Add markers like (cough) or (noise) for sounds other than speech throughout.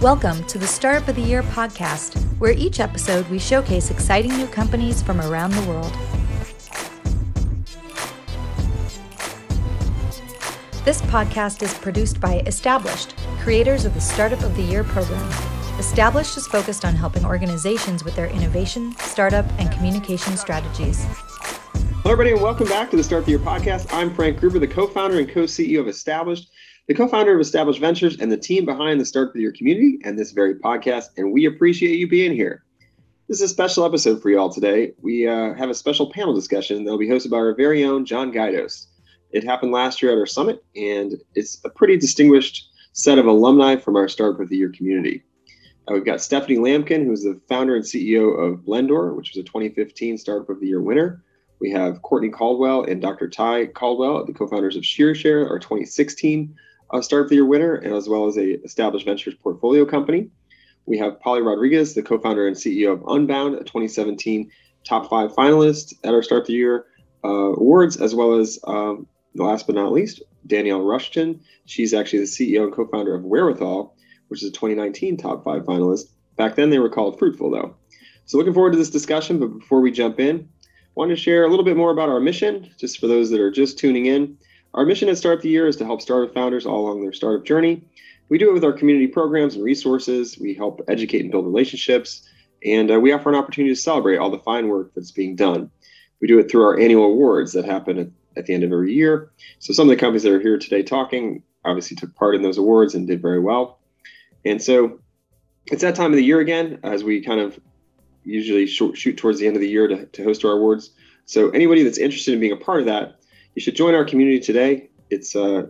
Welcome to the Startup of the Year podcast, where each episode we showcase exciting new companies from around the world. This podcast is produced by Established, creators of the Startup of the Year program. Established is focused on helping organizations with their innovation, startup, and communication strategies. Hello, everybody, and welcome back to the Startup of the Year podcast. I'm Frank Gruber, the co founder and co CEO of Established the co-founder of Established Ventures and the team behind the Start with Your Community and this very podcast, and we appreciate you being here. This is a special episode for you all today. We uh, have a special panel discussion that will be hosted by our very own John Gaidos. It happened last year at our summit, and it's a pretty distinguished set of alumni from our Start with the Year community. Uh, we've got Stephanie Lampkin, who's the founder and CEO of Blendoor, which was a 2015 Startup of the Year winner. We have Courtney Caldwell and Dr. Ty Caldwell, the co-founders of ShearShare, our 2016 Start the Year winner, and as well as a established ventures portfolio company. We have Polly Rodriguez, the co-founder and CEO of Unbound, a 2017 top five finalist at our Start the Year uh, awards, as well as um, last but not least, Danielle Rushton. She's actually the CEO and co-founder of Wherewithal, which is a 2019 top five finalist. Back then, they were called Fruitful, though. So, looking forward to this discussion. But before we jump in, want to share a little bit more about our mission, just for those that are just tuning in. Our mission at Startup the Year is to help startup founders all along their startup journey. We do it with our community programs and resources. We help educate and build relationships, and uh, we offer an opportunity to celebrate all the fine work that's being done. We do it through our annual awards that happen at, at the end of every year. So some of the companies that are here today talking obviously took part in those awards and did very well. And so it's that time of the year again as we kind of usually shoot towards the end of the year to, to host our awards. So anybody that's interested in being a part of that, you should join our community today. It's uh,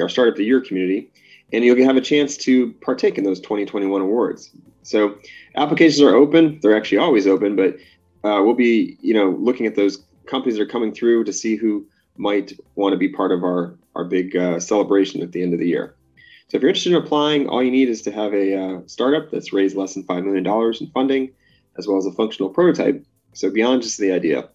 our Startup of the Year community, and you'll have a chance to partake in those 2021 awards. So applications are open; they're actually always open, but uh, we'll be, you know, looking at those companies that are coming through to see who might want to be part of our our big uh, celebration at the end of the year. So if you're interested in applying, all you need is to have a uh, startup that's raised less than $5 million in funding, as well as a functional prototype. So beyond just the idea.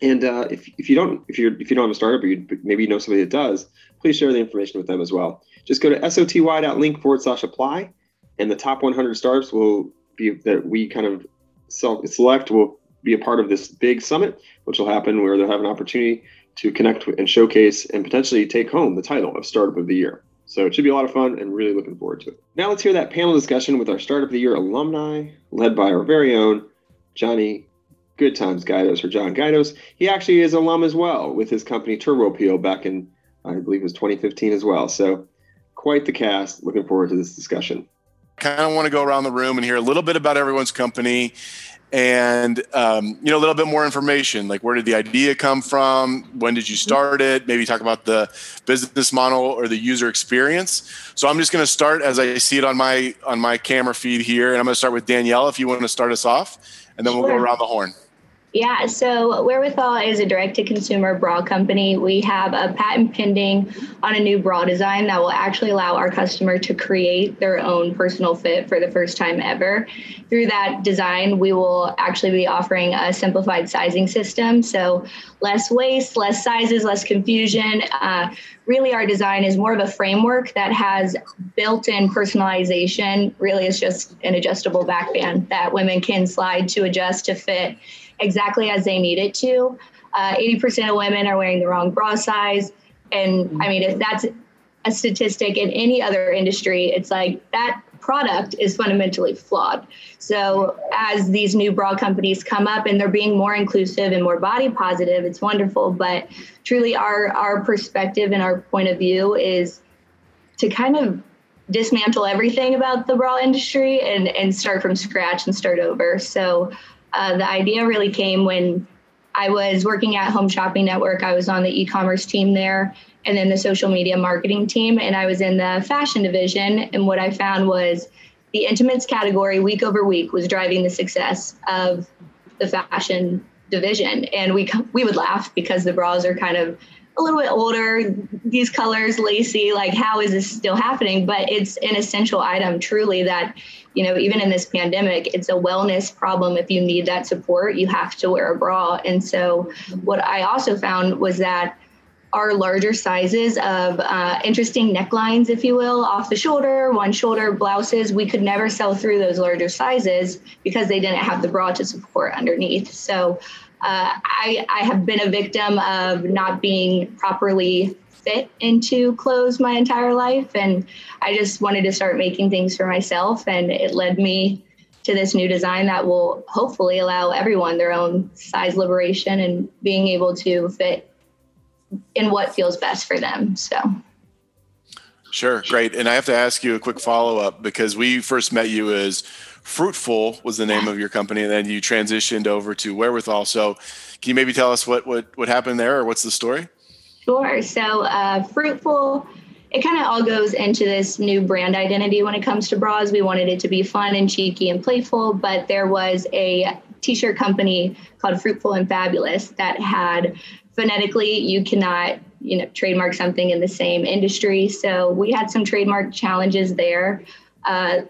And uh, if, if you don't if you if you don't have a startup, or you, maybe you know somebody that does, please share the information with them as well. Just go to soty.link forward slash apply, and the top 100 startups will be that we kind of self-select will be a part of this big summit, which will happen where they'll have an opportunity to connect and showcase and potentially take home the title of Startup of the Year. So it should be a lot of fun and really looking forward to it. Now let's hear that panel discussion with our Startup of the Year alumni, led by our very own Johnny Good Times Gaidos or John Gaidos. He actually is alum as well with his company Turbo Peel back in, I believe it was 2015 as well. So quite the cast. Looking forward to this discussion. Kind of want to go around the room and hear a little bit about everyone's company and um, you know a little bit more information like where did the idea come from when did you start it maybe talk about the business model or the user experience so i'm just going to start as i see it on my on my camera feed here and i'm going to start with danielle if you want to start us off and then we'll go around the horn yeah, so Wherewithal is a direct to consumer bra company. We have a patent pending on a new bra design that will actually allow our customer to create their own personal fit for the first time ever. Through that design, we will actually be offering a simplified sizing system. So less waste, less sizes, less confusion. Uh, really, our design is more of a framework that has built in personalization. Really, it's just an adjustable backband that women can slide to adjust to fit exactly as they need it to. Uh, 80% of women are wearing the wrong bra size. And I mean, if that's a statistic in any other industry, it's like that product is fundamentally flawed. So as these new bra companies come up and they're being more inclusive and more body positive, it's wonderful. But truly our our perspective and our point of view is to kind of dismantle everything about the bra industry and, and start from scratch and start over. So uh, the idea really came when I was working at Home Shopping Network. I was on the e commerce team there and then the social media marketing team. And I was in the fashion division. And what I found was the intimates category week over week was driving the success of the fashion division. And we, we would laugh because the bras are kind of a little bit older, these colors, lacy, like how is this still happening? But it's an essential item truly that you know, even in this pandemic, it's a wellness problem. If you need that support, you have to wear a bra. And so, what I also found was that our larger sizes of uh, interesting necklines, if you will, off the shoulder, one shoulder blouses. We could never sell through those larger sizes because they didn't have the bra to support underneath. So uh, I, I have been a victim of not being properly fit into clothes my entire life. And I just wanted to start making things for myself. And it led me to this new design that will hopefully allow everyone their own size liberation and being able to fit in what feels best for them. So. Sure, great. And I have to ask you a quick follow up because we first met you as Fruitful was the name of your company, and then you transitioned over to Wherewithal. So, can you maybe tell us what what what happened there, or what's the story? Sure. So, uh, Fruitful, it kind of all goes into this new brand identity when it comes to bras. We wanted it to be fun and cheeky and playful, but there was a t-shirt company called Fruitful and Fabulous that had phonetically you cannot you know trademark something in the same industry. So we had some trademark challenges there. Uh,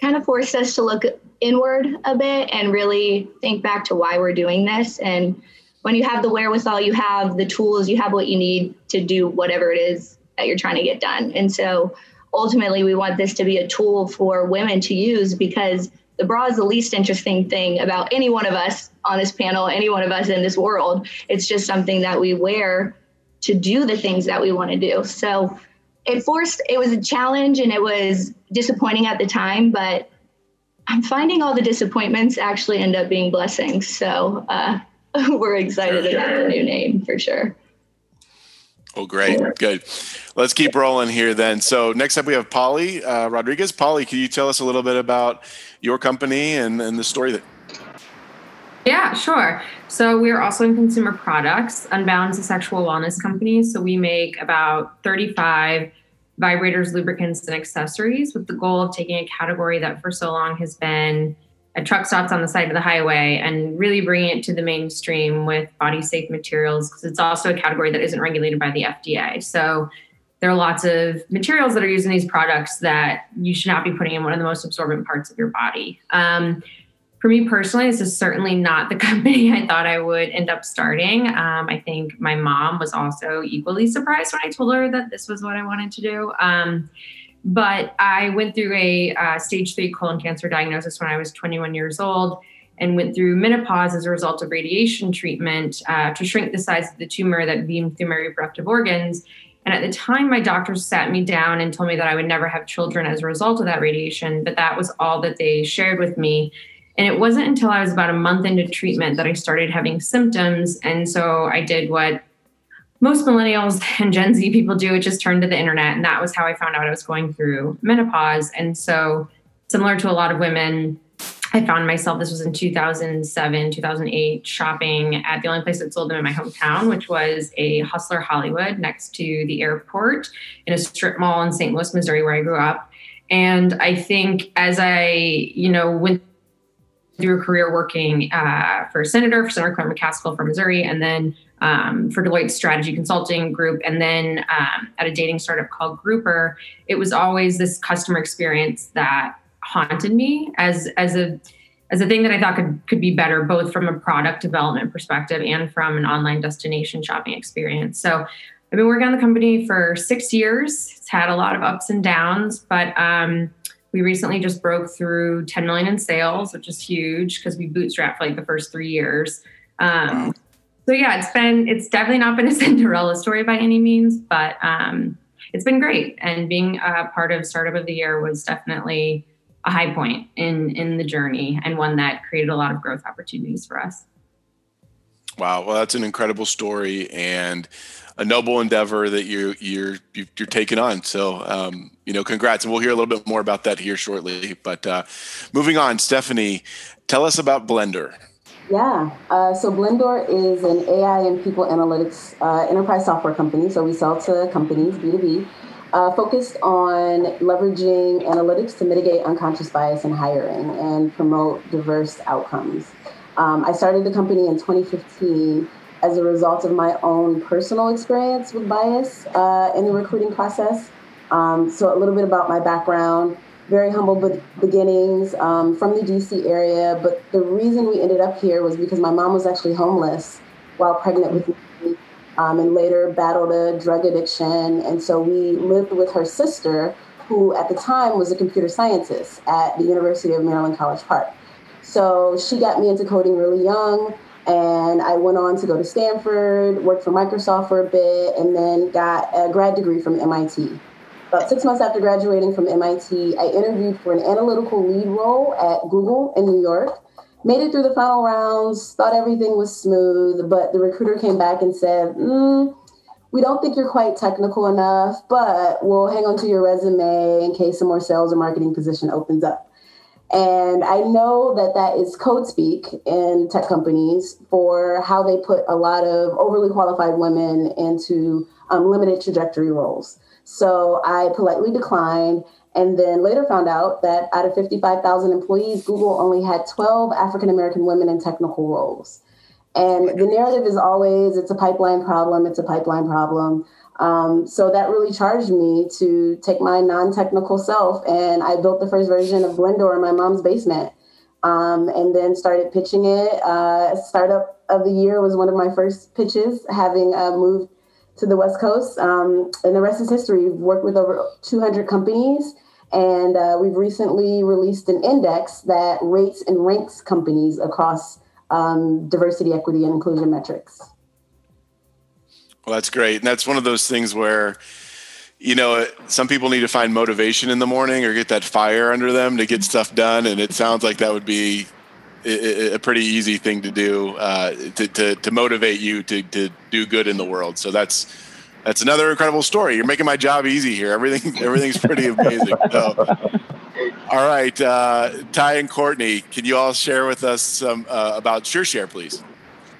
kind of forced us to look inward a bit and really think back to why we're doing this. And when you have the wherewithal, you have the tools, you have what you need to do whatever it is that you're trying to get done. And so ultimately, we want this to be a tool for women to use because the bra is the least interesting thing about any one of us on this panel, any one of us in this world. It's just something that we wear to do the things that we want to do. So it forced it was a challenge and it was disappointing at the time but i'm finding all the disappointments actually end up being blessings so uh, (laughs) we're excited sure. about the new name for sure oh great good let's keep rolling here then so next up we have polly uh, rodriguez polly can you tell us a little bit about your company and, and the story that yeah, sure. So we're also in consumer products. Unbound is a sexual wellness company. So we make about 35 vibrators, lubricants, and accessories with the goal of taking a category that for so long has been at truck stops on the side of the highway and really bringing it to the mainstream with body safe materials because it's also a category that isn't regulated by the FDA. So there are lots of materials that are used in these products that you should not be putting in one of the most absorbent parts of your body. Um, for me personally, this is certainly not the (laughs) company I thought I would end up starting. Um, I think my mom was also equally surprised when I told her that this was what I wanted to do. Um, but I went through a uh, stage three colon cancer diagnosis when I was 21 years old and went through menopause as a result of radiation treatment uh, to shrink the size of the tumor that beamed through my reproductive organs. And at the time, my doctors sat me down and told me that I would never have children as a result of that radiation, but that was all that they shared with me. And it wasn't until I was about a month into treatment that I started having symptoms. And so I did what most millennials and Gen Z people do, it just turned to the internet. And that was how I found out I was going through menopause. And so, similar to a lot of women, I found myself, this was in 2007, 2008, shopping at the only place that sold them in my hometown, which was a Hustler Hollywood next to the airport in a strip mall in St. Louis, Missouri, where I grew up. And I think as I, you know, went through a career working uh, for Senator, for Senator Claire McCaskill from Missouri, and then um, for Deloitte's strategy consulting group, and then um, at a dating startup called Grouper. It was always this customer experience that haunted me as as a as a thing that I thought could could be better, both from a product development perspective and from an online destination shopping experience. So I've been working on the company for six years. It's had a lot of ups and downs, but um, we recently just broke through 10 million in sales, which is huge because we bootstrapped for like the first three years. Um, wow. So yeah, it's been it's definitely not been a (laughs) Cinderella story by any means, but um, it's been great. And being a part of Startup of the Year was definitely a high point in in the journey and one that created a lot of growth opportunities for us. Wow, well, that's an incredible story and a noble endeavor that you you're you're taking on. So um, you know, congrats, and we'll hear a little bit more about that here shortly. But uh, moving on, Stephanie, tell us about Blendoor. Yeah, uh, so Blendoor is an AI and people analytics uh, enterprise software company. So we sell to companies B two B. Uh, focused on leveraging analytics to mitigate unconscious bias in hiring and promote diverse outcomes. Um, I started the company in 2015 as a result of my own personal experience with bias uh, in the recruiting process. Um, so, a little bit about my background very humble be- beginnings um, from the DC area. But the reason we ended up here was because my mom was actually homeless while pregnant with me. um, and later battled a drug addiction. And so we lived with her sister, who at the time was a computer scientist at the University of Maryland College Park. So she got me into coding really young. And I went on to go to Stanford, worked for Microsoft for a bit, and then got a grad degree from MIT. About six months after graduating from MIT, I interviewed for an analytical lead role at Google in New York. Made it through the final rounds, thought everything was smooth, but the recruiter came back and said, mm, We don't think you're quite technical enough, but we'll hang on to your resume in case some more sales or marketing position opens up. And I know that that is code speak in tech companies for how they put a lot of overly qualified women into um, limited trajectory roles. So I politely declined and then later found out that out of 55,000 employees, Google only had 12 African American women in technical roles. And the narrative is always it's a pipeline problem, it's a pipeline problem. Um, so that really charged me to take my non technical self and I built the first version of Blendoor in my mom's basement. Um, and then started pitching it. Uh, Startup of the Year was one of my first pitches, having uh, moved to the West Coast. Um, and the rest is history. We've worked with over 200 companies, and uh, we've recently released an index that rates and ranks companies across um, diversity, equity, and inclusion metrics. Well, that's great. And that's one of those things where, you know, some people need to find motivation in the morning or get that fire under them to get stuff done. And it sounds like that would be a pretty easy thing to do uh, to, to, to motivate you to, to do good in the world. So that's that's another incredible story. You're making my job easy here. Everything (laughs) everything's pretty amazing. So, all right, uh, Ty and Courtney, can you all share with us some uh, about ShearShare, please?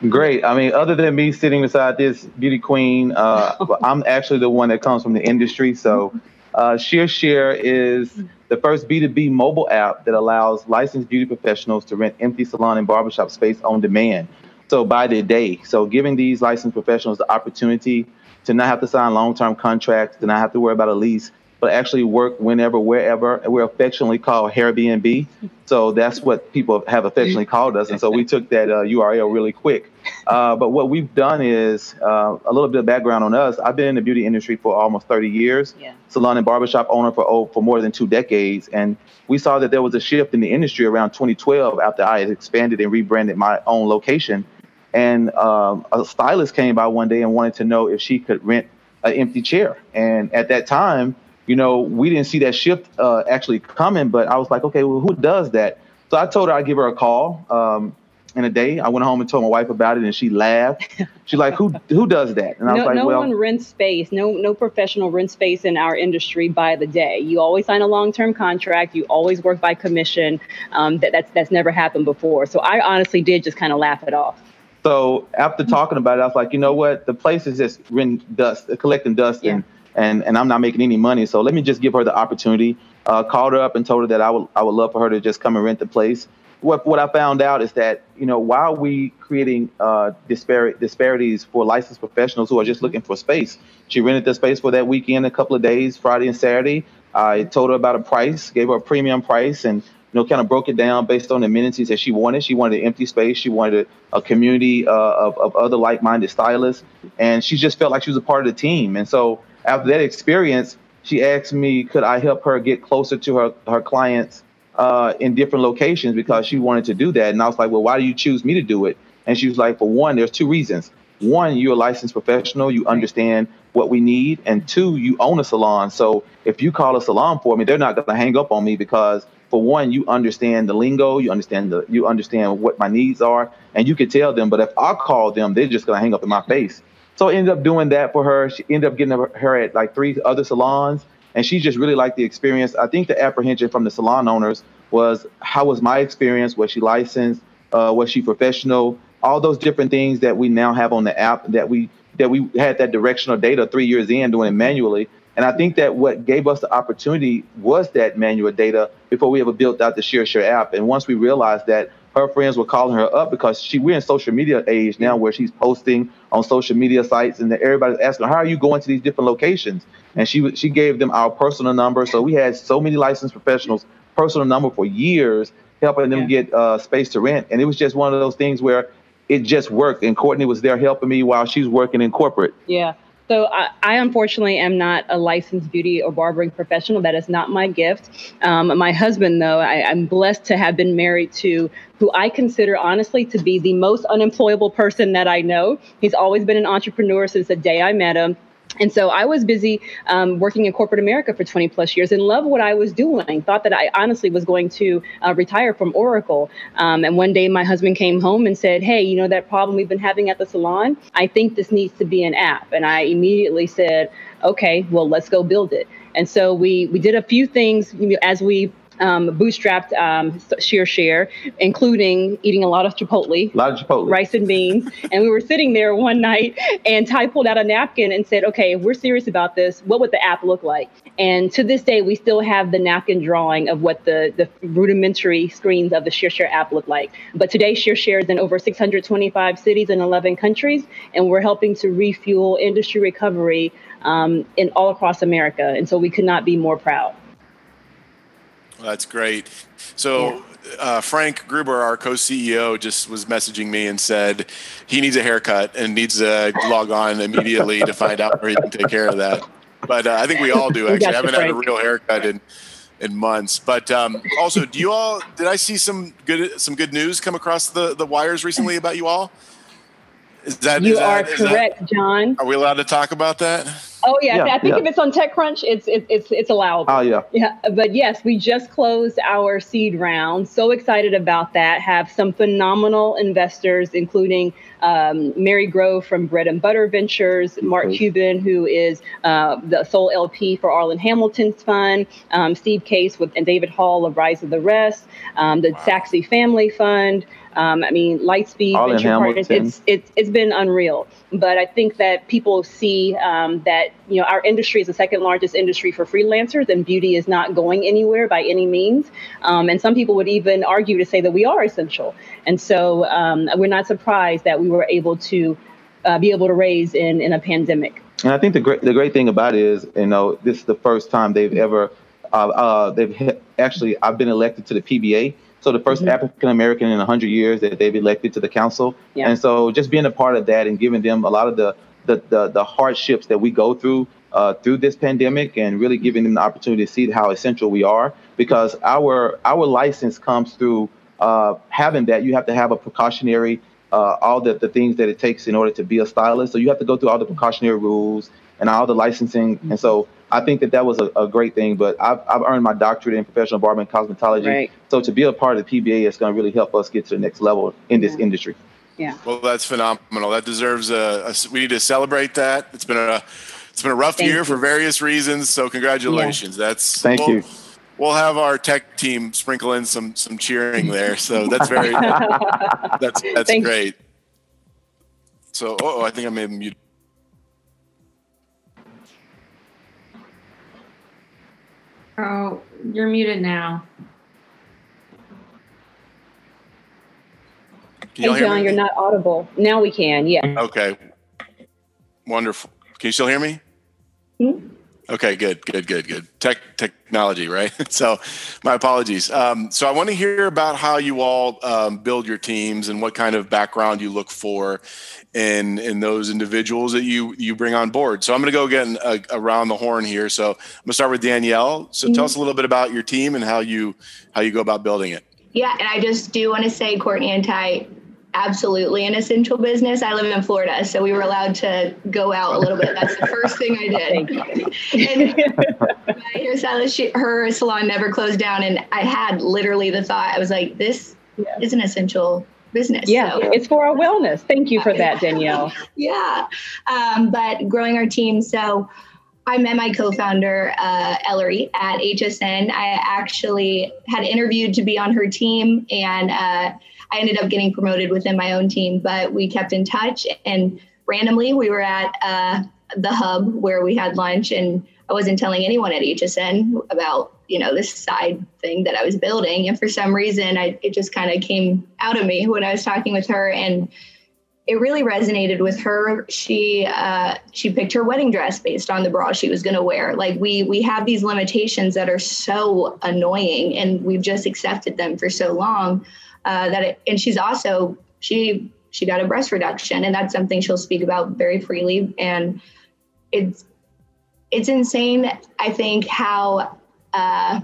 Great. I mean, other than me sitting beside this beauty queen, uh, (laughs) I'm actually the one that comes from the industry. So, uh, ShearShare is the first B2B mobile app that allows licensed beauty professionals to rent empty salon and barbershop space on demand. So by the day. So giving these licensed professionals the opportunity to not have to sign long-term contracts, to not have to worry about a lease, but actually work whenever, wherever. We're affectionately called Airbnb. So that's what people have affectionately called us. And so we took that uh, URL really quick. Uh, but what we've done is uh, a little bit of background on us. I've been in the beauty industry for almost 30 years, yeah. salon and barbershop owner for oh, for more than two decades. And we saw that there was a shift in the industry around 2012 after I had expanded and rebranded my own location. And um, a stylist came by one day and wanted to know if she could rent an empty chair. And at that time, you know, we didn't see that shift uh, actually coming, but I was like, okay, well, who does that? So I told her I'd give her a call um, in a day. I went home and told my wife about it, and she laughed. (laughs) She's like, "Who who does that?" And I was no, like, "No well, one rents space. No no professional rent space in our industry by the day. You always sign a long term contract. You always work by commission. Um, that that's that's never happened before. So I honestly did just kind of laugh it off. So after talking about it, I was like, you know what? The place is just rent dust, collecting dust, yeah. and and and I'm not making any money. So let me just give her the opportunity. Uh, called her up and told her that I would I would love for her to just come and rent the place. What what I found out is that you know while we creating uh, disparities for licensed professionals who are just looking for space, she rented the space for that weekend, a couple of days, Friday and Saturday. I told her about a price, gave her a premium price, and you know, kind of broke it down based on the amenities that she wanted. She wanted an empty space. She wanted a community uh, of, of other like-minded stylists, and she just felt like she was a part of the team. And so after that experience, she asked me, could I help her get closer to her, her clients uh, in different locations because she wanted to do that. And I was like, well, why do you choose me to do it? And she was like, for one, there's two reasons. One, you're a licensed professional, you understand what we need. And two, you own a salon. So if you call a salon for me, they're not going to hang up on me because for one, you understand the lingo, you understand the, you understand what my needs are, and you can tell them. But if I call them, they're just going to hang up in my face. So I ended up doing that for her. She ended up getting her at like three other salons, and she just really liked the experience. I think the apprehension from the salon owners was how was my experience? Was she licensed? Uh, was she professional? All those different things that we now have on the app that we that we had that directional data three years in doing it manually. And I think that what gave us the opportunity was that manual data before we ever built out the ShearShare app. And once we realized that her friends were calling her up because she we're in social media age now where she's posting on social media sites and everybody's asking her, how are you going to these different locations and she she gave them our personal number so we had so many licensed professionals personal number for years helping them yeah. get uh, space to rent and it was just one of those things where it just worked. And Courtney was there helping me while she's working in corporate. Yeah. So I, I, unfortunately am not a licensed beauty or barbering professional. That is not my gift. Um, my husband, though, I, I'm blessed to have been married to who I consider honestly to be the most unemployable person that I know. He's always been an entrepreneur since the day I met him. And so I was busy um, working in corporate America for 20 plus years and loved what I was doing. Thought that I honestly was going to uh, retire from Oracle. Um, and one day my husband came home and said, Hey, you know that problem we've been having at the salon? I think this needs to be an app. And I immediately said, Okay, well, let's go build it. And so we we did a few things you know, as we um, bootstrapped um, ShearShare, including eating a lot of Chipotle, a lot of Chipotle, rice and beans. and we were sitting there one night, and Ty pulled out a napkin and said, "Okay, if we're serious about this, what would the app look like?" And to this day, we still have the napkin drawing of what the the rudimentary screens of the ShearShare app look like. But today, ShearShare is in over 625 cities in 11 countries, and we're helping to refuel industry recovery um, in all across America. And so we could not be more proud. That's great. So, uh, Frank Gruber, our co CEO, just was messaging me and said he needs a haircut and needs to log on immediately to find out where he can take care of that. But uh, I think we all do (laughs) actually. I haven't had a real haircut in in months. But um, also, do you all? Did I see some good some good news come across the the wires recently about you all? Is that you is are that, correct, that, John? Are we allowed to talk about that? Oh yeah, yeah I think yeah. if it's on TechCrunch, it's it, it's it's allowable. Oh yeah. Yeah, but yes, we just closed our seed round. So excited about that. Have some phenomenal investors, including um, Mary Grove from Bread and Butter Ventures, Mark Cuban, who is uh, the sole LP for Arlan Hamilton's fund, um, Steve Case with and David Hall of Rise of the Rest, um, the wow. Sachse Family Fund. Um, I mean, Lightspeed All Venture Partners. It's, it's it's been unreal. But I think that people see um, that you know our industry is the second largest industry for freelancers, and beauty is not going anywhere by any means. Um, and some people would even argue to say that we are essential. And so um, we're not surprised that we were able to uh, be able to raise in in a pandemic. And I think the great the great thing about it is, you know, this is the first time they've ever uh, uh, they've actually I've been elected to the PBA so the 1st mm-hmm. African American in 100 years that they've elected to the council. Yeah. And so just being a part of that and giving them a lot of the the, the, the hardships that we go through uh, through this pandemic and really giving them the opportunity to see how essential we are because our our license comes through uh, having that you have to have a precautionary uh, all the, the things that it takes in order to be a stylist so you have to go through all the precautionary rules and all the licensing and so I think that that was a, a, great thing. But I've, I've earned my doctorate in professional barbering cosmetology. Right. So to be a part of the PBA is going to really help us get to the next level in this industry. Yeah. Well, that's phenomenal. That deserves a, a, We need to celebrate that. It's been a it's been a rough Thank year you. for various reasons. So congratulations. Yeah. That's Thank we'll, you. We'll have our tech team sprinkle in some some cheering there. So that's very (laughs) that's that's Thanks. great. So oh, I think I may have muted. Oh, you're muted now. Can hey, John, you're not audible. Now we can. Yeah. Okay. Wonderful. Can you still hear me? Mm-hmm. Okay, good, good, good, good. Tech technology, right? (laughs) so, my apologies. Um, so, I want to hear about how you all um, build your teams and what kind of background you look for in in those individuals that you you bring on board. So, I'm going to go again uh, around the horn here. So, I'm going to start with Danielle. So, mm-hmm. tell us a little bit about your team and how you how you go about building it. Yeah, and I just do want to say, Courtney and Ty, absolutely an essential business. I live in Florida, so we were allowed to go out a little bit. That's the first thing I did. and my hairstylist, she, her salon never closed down, and I had literally the thought, I was like, this yeah. is an essential business. Yeah, so. it's for our wellness. Thank you for that, Danielle. (laughs) yeah, um, but growing our team, so. I met my co-founder uh, Ellery at HSN. I actually had interviewed to be on her team, and uh, I ended up getting promoted within my own team, but we kept in touch. And randomly, we were at uh, the hub where we had lunch, and I wasn't telling anyone at HSN about you know this side thing that I was building. And for some reason, I, it just kind of came out of me when I was talking with her, and it really resonated with her. She uh, she picked her wedding dress based on the bra she was going to wear. Like we we have these limitations that are so annoying, and we've just accepted them for so long uh, that it, and she's also she she got a breast reduction, and that's something she'll speak about very freely. And it's it's insane. I think how uh,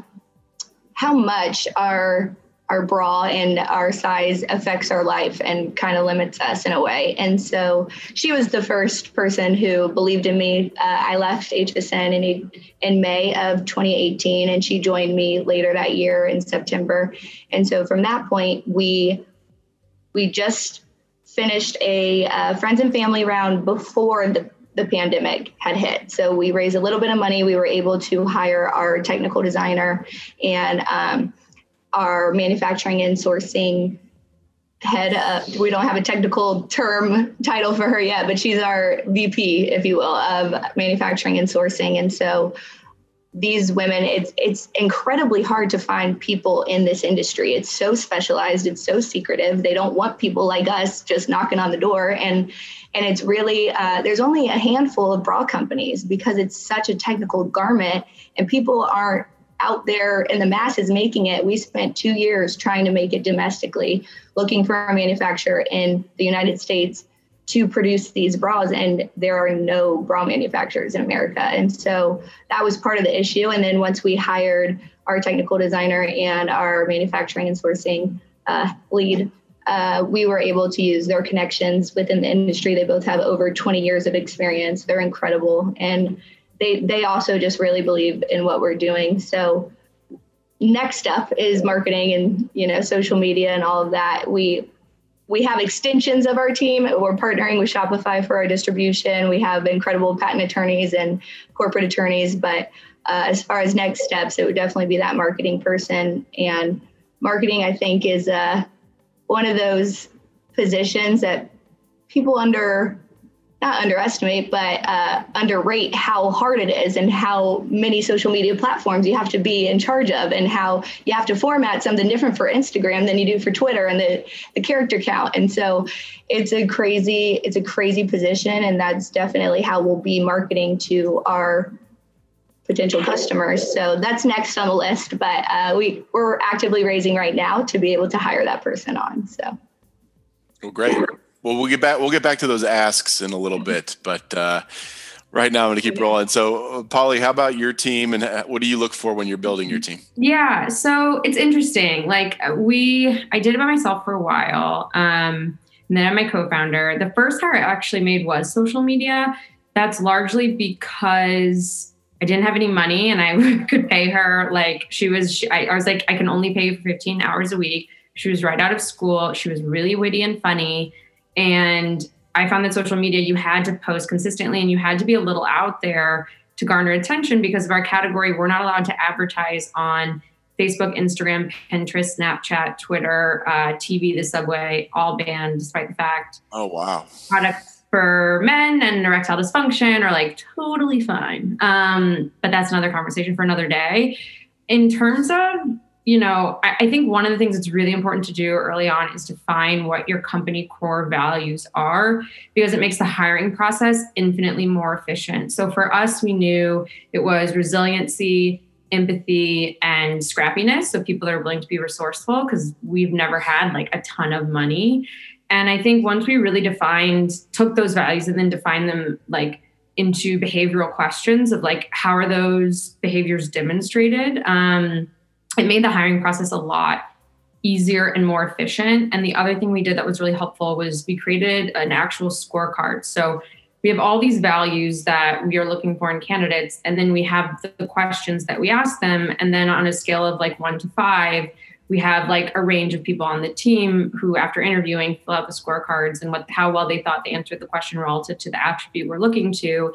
how much our our bra and our size affects our life and kind of limits us in a way. And so she was the first person who believed in me. Uh, I left HSN in in May of 2018, and she joined me later that year in September. And so from that point, we we just finished a uh, friends and family round before the the pandemic had hit. So we raised a little bit of money. We were able to hire our technical designer and um, our manufacturing and sourcing head of, we don't have a technical term title for her yet, but she's our VP, if you will, of manufacturing and sourcing. And so these women, it's it's incredibly hard to find people in this industry. It's so specialized, it's so secretive. They don't want people like us just knocking on the door. And and it's really uh, there's only a handful of bra companies because it's such a technical garment and people aren't out there in the masses making it. We spent two years trying to make it domestically, looking for a manufacturer in the United States to produce these bras, and there are no bra manufacturers in America. And so that was part of the issue. And then once we hired our technical designer and our manufacturing and sourcing uh, lead, uh, we were able to use their connections within the industry. They both have over 20 years of experience. They're incredible. And they they also just really believe in what we're doing. So next up is marketing and you know social media and all of that. We we have extensions of our team. We're partnering with Shopify for our distribution. We have incredible patent attorneys and corporate attorneys. But uh, as far as next steps, it would definitely be that marketing person. And marketing, I think, is uh, one of those positions that people under not underestimate, but uh, underrate how hard it is and how many social media platforms you have to be in charge of and how you have to format something different for Instagram than you do for Twitter and the, the character count. And so it's a crazy, it's a crazy position. And that's definitely how we'll be marketing to our potential customers. So that's next on the list, but uh, we, we're actively raising right now to be able to hire that person on. So. Well, great. Well, we'll get back. We'll get back to those asks in a little bit, but uh, right now I'm going to keep rolling. So, uh, Polly, how about your team, and uh, what do you look for when you're building your team? Yeah, so it's interesting. Like we, I did it by myself for a while, um, and then I'm my co-founder. The first hire I actually made was social media. That's largely because I didn't have any money and I (laughs) could pay her. Like she was, she, I, I was like, I can only pay for 15 hours a week. She was right out of school. She was really witty and funny. And I found that social media, you had to post consistently and you had to be a little out there to garner attention because of our category. We're not allowed to advertise on Facebook, Instagram, Pinterest, Snapchat, Twitter, uh, TV, the subway, all banned, despite the fact. Oh, wow. Products for men and erectile dysfunction are like totally fine. Um, but that's another conversation for another day. In terms of you know, I, I, think one of the things that's really important to do early on is to find what your company core values are because it makes the hiring process infinitely more efficient. So for us, we knew it was resiliency, empathy, and scrappiness. So people that are willing to be resourceful because we've never had like a ton of money. And I think once we really defined, took those values and then defined them like into behavioral questions of like, how are those behaviors demonstrated? Um, it made the hiring process a lot easier and more efficient. And the other thing we did that was really helpful was we created an actual scorecard. So we have all these values that we are looking for in candidates, and then we have the questions that we ask them. And then on a scale of like one to five, we have like a range of people on the team who, after interviewing, fill out the scorecards and what how well they thought they answered the question relative to the attribute we're looking to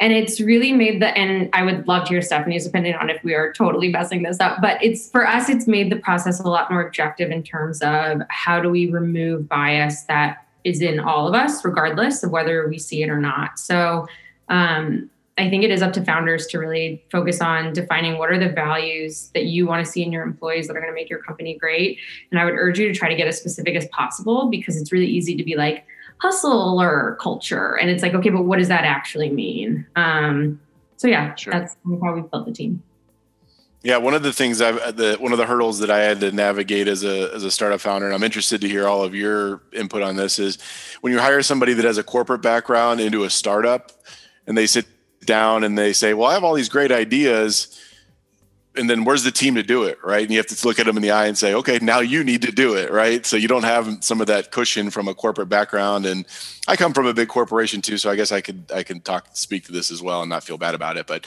and it's really made the and i would love to hear stephanie's opinion on if we are totally messing this up but it's for us it's made the process a lot more objective in terms of how do we remove bias that is in all of us regardless of whether we see it or not. So um, i think it is up to founders to really focus on defining what are the values that you want to see in your employees that are going to make your company great. And i would urge you to try to get as specific as possible because it's really easy to be like hustle or culture. And it's like, okay, but what does that actually mean? Um, so yeah, sure. that's how we built the team. Yeah, one of the things I've the one of the hurdles that I had to navigate as a as a startup founder, and I'm interested to hear all of your input on this, is when you hire somebody that has a corporate background into a startup, and they sit down and they say, "Well, I have all these great ideas." And then where's the team to do it right? And you have to look at them in the eye and say okay now you need to do it right? So you don't have some of that cushion from a corporate background. And i come from a big corporation too so i guess i could i can talk speak to this as well and not feel bad about it but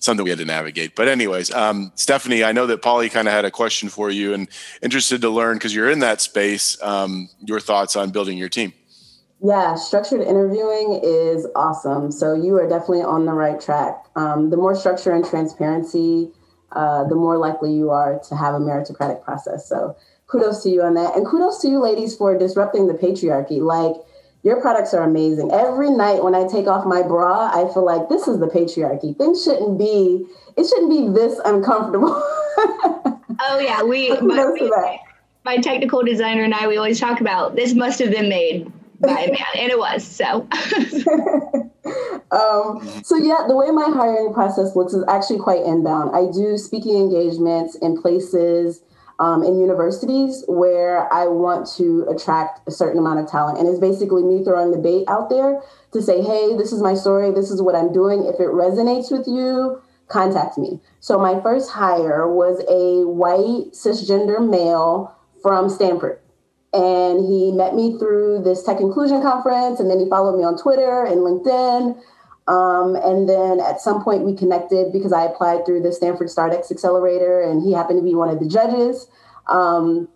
something we had to navigate. But anyways um, stephanie i know that polly kind of had a question for you and interested to learn because you're in that space um, your thoughts on building your team. Yeah, structured interviewing is awesome. So you are definitely on the right track. Um, the more structure and transparency uh, the more likely you are to have a meritocratic process. So kudos to you on that. And kudos to you, ladies, for disrupting the patriarchy. Like, your products are amazing. Every night when I take off my bra, I feel like this is the patriarchy. Things shouldn't be, it shouldn't be this uncomfortable. (laughs) oh, yeah. We, my, we my technical designer and I, we always talk about this must have been made by a man, and it was. So. (laughs) um, so yeah, the way my hiring process looks is actually quite inbound. I do speaking engagements in places um, in universities where I want to attract a certain amount of talent, and it's basically me throwing the bait out there to say, "Hey, this is my story. This is what I'm doing. If it resonates with you." Contact me. So, my first hire was a white cisgender male from Stanford and he met me through this tech inclusion conference and then he followed me on twitter and linkedin um, and then at some point we connected because i applied through the stanford startx accelerator and he happened to be one of the judges um,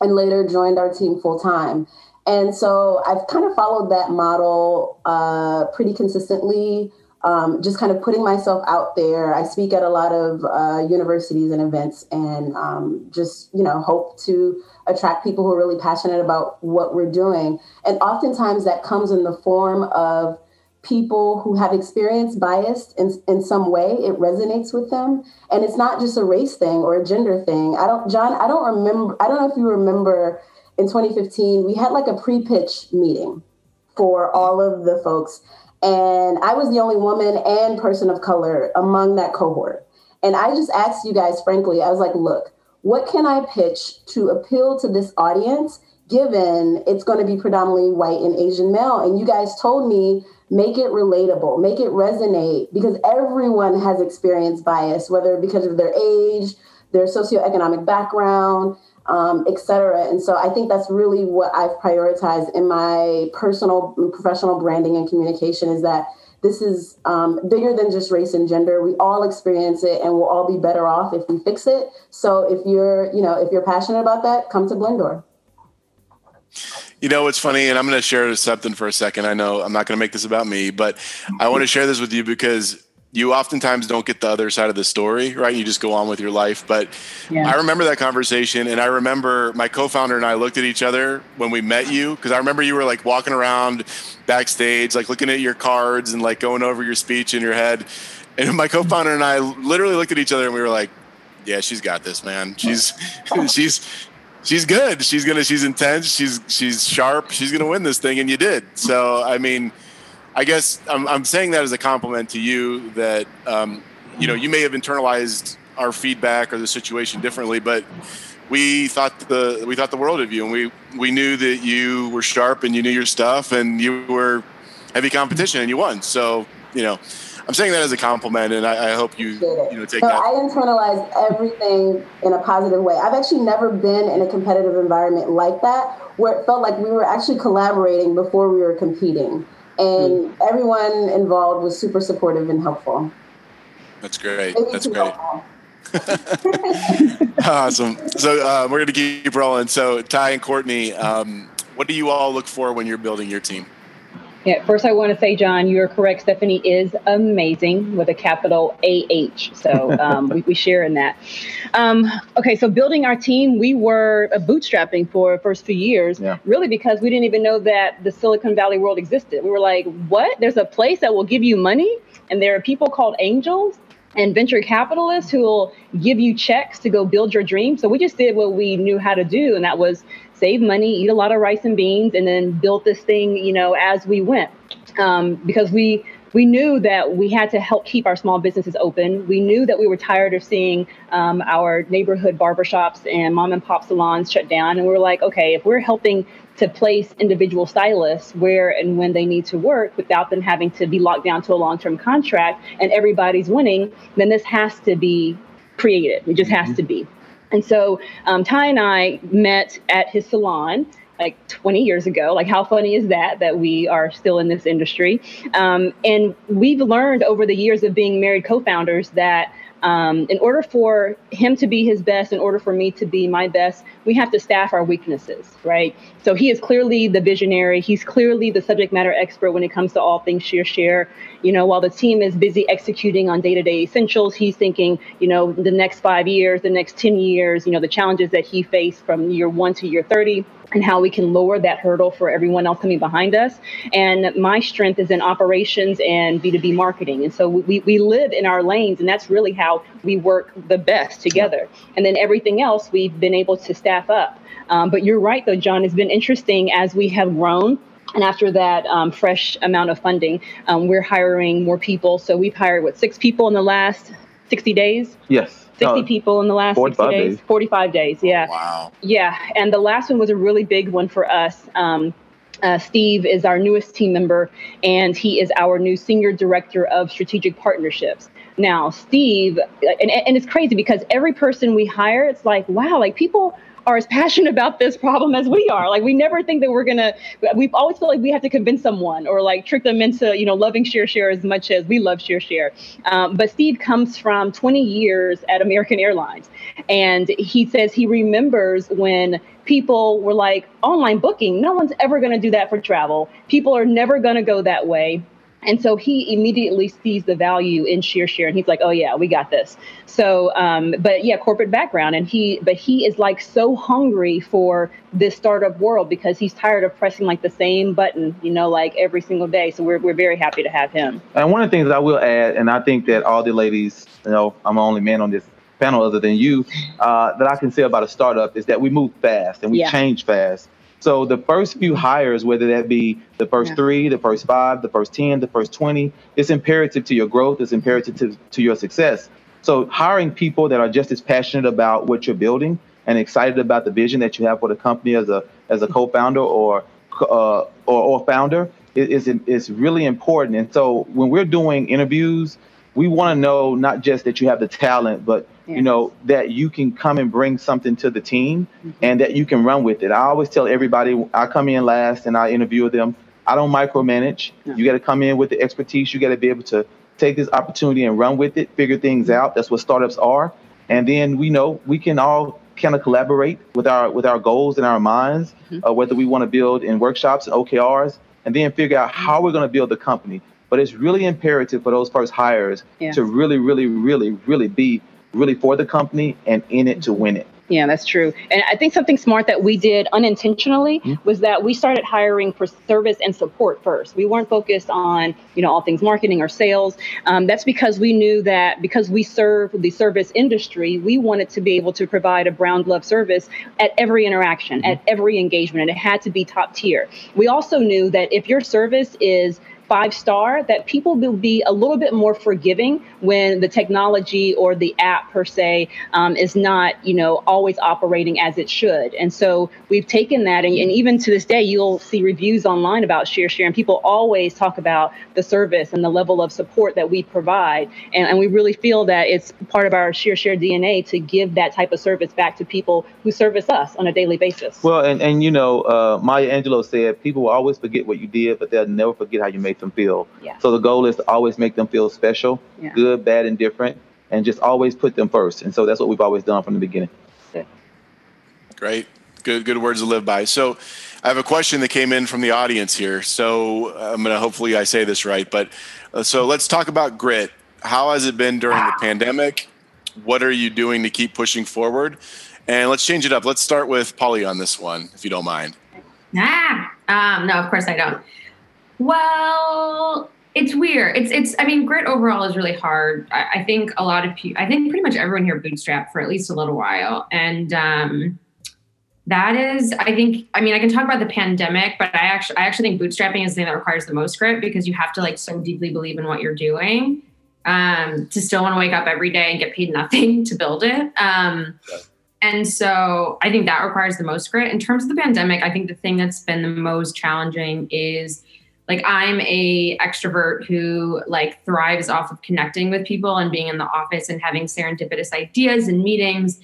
and later joined our team full time and so i've kind of followed that model uh, pretty consistently um, just kind of putting myself out there. I speak at a lot of uh, universities and events, and um, just you know hope to attract people who are really passionate about what we're doing. And oftentimes that comes in the form of people who have experienced bias in, in some way it resonates with them and it's not just a race thing or a gender thing i don't john i don't remember i don't know if you remember in 2015 we had like a pre-pitch meeting for all of the folks and I was the only woman and person of color among that cohort. And I just asked you guys, frankly, I was like, look, what can I pitch to appeal to this audience, given it's going to be predominantly white and Asian male? And you guys told me, make it relatable, make it resonate, because everyone has experienced bias, whether because of their age, their socioeconomic background, um, et cetera. And so I think that's really what I've prioritized in my personal and professional branding and communication is that this is um, bigger than just race and gender. We all experience it and we'll all be better off if we fix it. So if you're, you know, if you're passionate about that, come to Blendoor. You know, what's funny, and I'm going to share something for a second. I know I'm not going to make this about me, but I want to share this with you because you oftentimes don't get the other side of the story, right? You just go on with your life. But yeah. I remember that conversation, and I remember my co-founder and I looked at each other when we met you because I remember you were like walking around backstage, like looking at your cards and like going over your speech in your head. And my co-founder and I literally looked at each other and we were like, "Yeah, she's got this, man. She's (laughs) she's." She's good. She's gonna. She's intense. She's she's sharp. She's gonna win this thing, and you did. So I mean, I guess I'm, I'm saying that as a compliment to you that um, you know you may have internalized our feedback or the situation differently, but we thought the we thought the world of you, and we we knew that you were sharp and you knew your stuff, and you were heavy competition, and you won. So you know, I'm saying that as a compliment, and I, I hope you you know take so that. I internalize everything in a positive way. I've actually never been in a competitive environment like that, where it felt like we were actually collaborating before we were competing and mm. everyone involved was super supportive and helpful. That's great. Maybe That's great. (laughs) (laughs) awesome. So uh, we're going to keep rolling. So Ty and Courtney, um, what do you all look for when you're building your team? Yeah, first I want to say, John, you're correct. Stephanie is amazing with a capital AH. So (laughs) um, we, we, share in that. Um, okay, so building our team, we were bootstrapping for the first few years, yeah. really because we didn't even know that the Silicon Valley world existed. We were like, what? There's a place that will give you money, and there are people called angels and venture capitalists who will give you checks to go build your dream. So we just did what we knew how to do, and that was save money, eat a lot of rice and beans, and then built this thing, you know, as we went. Um, because we we knew that we had to help keep our small businesses open. We knew that we were tired of seeing um, our neighborhood barbershops and mom and pop salons shut down. And we were like, okay, if we're helping to place individual stylists where and when they need to work without them having to be locked down to a long term contract and everybody's winning, then this has to be created. It just has mm-hmm. to be. And so um, Ty and I met at his salon like 20 years ago. Like, how funny is that that we are still in this industry? Um, and we've learned over the years of being married co founders that um, in order for him to be his best, in order for me to be my best, we have to staff our weaknesses, right? So he is clearly the visionary. He's clearly the subject matter expert when it comes to all things ShearShare. You know, while the team is busy executing on day to day essentials, he's thinking, you know, the next five years, the next 10 years, you know, the challenges that he faced from year one to year 30 and how we can lower that hurdle for everyone else coming behind us. And my strength is in operations and B2B marketing. And so we, we live in our lanes, and that's really how we work the best together. And then everything else we've been able to staff up. Um, but you're right, though, John, it's been interesting as we have grown. And after that um, fresh amount of funding, um, we're hiring more people. So we've hired, what, six people in the last 60 days? Yes. 60 uh, people in the last 60 days, days, 45 days. Yeah. Oh, wow. Yeah. And the last one was a really big one for us. Um, uh, Steve is our newest team member, and he is our new senior director of strategic partnerships. Now, Steve, and, and it's crazy because every person we hire, it's like, wow, like people are as passionate about this problem as we are. Like we never think that we're gonna. We've always felt like we have to convince someone or like trick them into you know loving ShearShare as much as we love ShearShare. Um, but Steve comes from 20 years at American Airlines, and he says he remembers when people were like online booking. No one's ever to do that for travel. People are never to go that way. And so he immediately sees the value in share and he's like, oh yeah, we got this. So, um, but yeah, corporate background. And he, but he is like so hungry for this startup world because he's tired of pressing like the same button, you know, like every single day. So we're, we're very happy to have him. And one of the things that I will add, and I think that all the ladies, you know, I'm the only man on this panel other than you, uh, that I can say about a startup is that we move fast and we yeah. change fast. So the first few hires, whether that be the first yeah. three, the first five, the first 10, the first 20, it's imperative to your growth, it's imperative to, to your success. So hiring people that are just as passionate about what you're building and excited about the vision that you have for the company as a as a co-founder or uh, or, or founder is, is is really important. And so when we're doing interviews, we want to know not just that you have the talent, but you know that you can come and bring something to the team mm-hmm. and that you can run with it. I always tell everybody I come in last and I interview them. I don't micromanage. No. You got to come in with the expertise. You got to be able to take this opportunity and run with it, figure things mm-hmm. out. That's what startups are. And then we know we can all kind of collaborate with our with our goals in our minds, mm-hmm. uh, whether we want to build in workshops and OKRs, and then figure out how we're going to build the company. But it's really imperative for those first hires to really, really, really, really be really for the company and in it to win it. Yeah, that's true. And I think something smart that we did unintentionally mm-hmm. was that we started hiring for service and support first. We weren't focused on, you know, all things marketing or sales. Um, that's because we knew that because we serve the service industry, we wanted to be able to provide a brown glove service at every interaction, mm-hmm. at every engagement, and it had to be top tier. We also knew that if your service is five star that people will be a little bit more forgiving when the technology or the app per se um, is not you know always operating as it should. And so we've taken that and, and, even to this day you'll see reviews online about ShearShare and people always talk about the service and the level of support that we provide. And, and we really feel that it's part of our ShearShare dna to give that type of service back to people who service us on a daily basis. Well and, and you know uh, maya angelou said people will always forget what you did but they'll never forget how you made them feel. Yeah. So the goal is to always make them feel special, yeah. good, bad, and different, and just always put them first. And so that's what we've always done from the beginning. Great. Good, good words to live by. So, I have a question that came in from the audience here. So, I'm going to hopefully I say this right, but uh, so let's talk about grit. How has it been during the pandemic? What are you doing to keep pushing forward? And let's change it up. Let's start with Polly on this one, if you don't mind. Ah, um, no, of course I don't. Well, it's weird. It's it's. I mean, grit overall is really hard. I, I think a lot of people. I think pretty much everyone here bootstrapped for at least a little while, and um, That is, I think, I mean, I can talk about the pandemic, but I actually, I actually think bootstrapping is the thing that requires the most grit because you have to like so deeply believe in what you're doing um, to still want to wake up every day and get paid nothing (laughs) to build it. Um, and so I think that requires the most grit. In terms of the pandemic, I think the thing that's been the most challenging is like I'm a extrovert who like thrives off of connecting with people and being in the office and having serendipitous ideas and meetings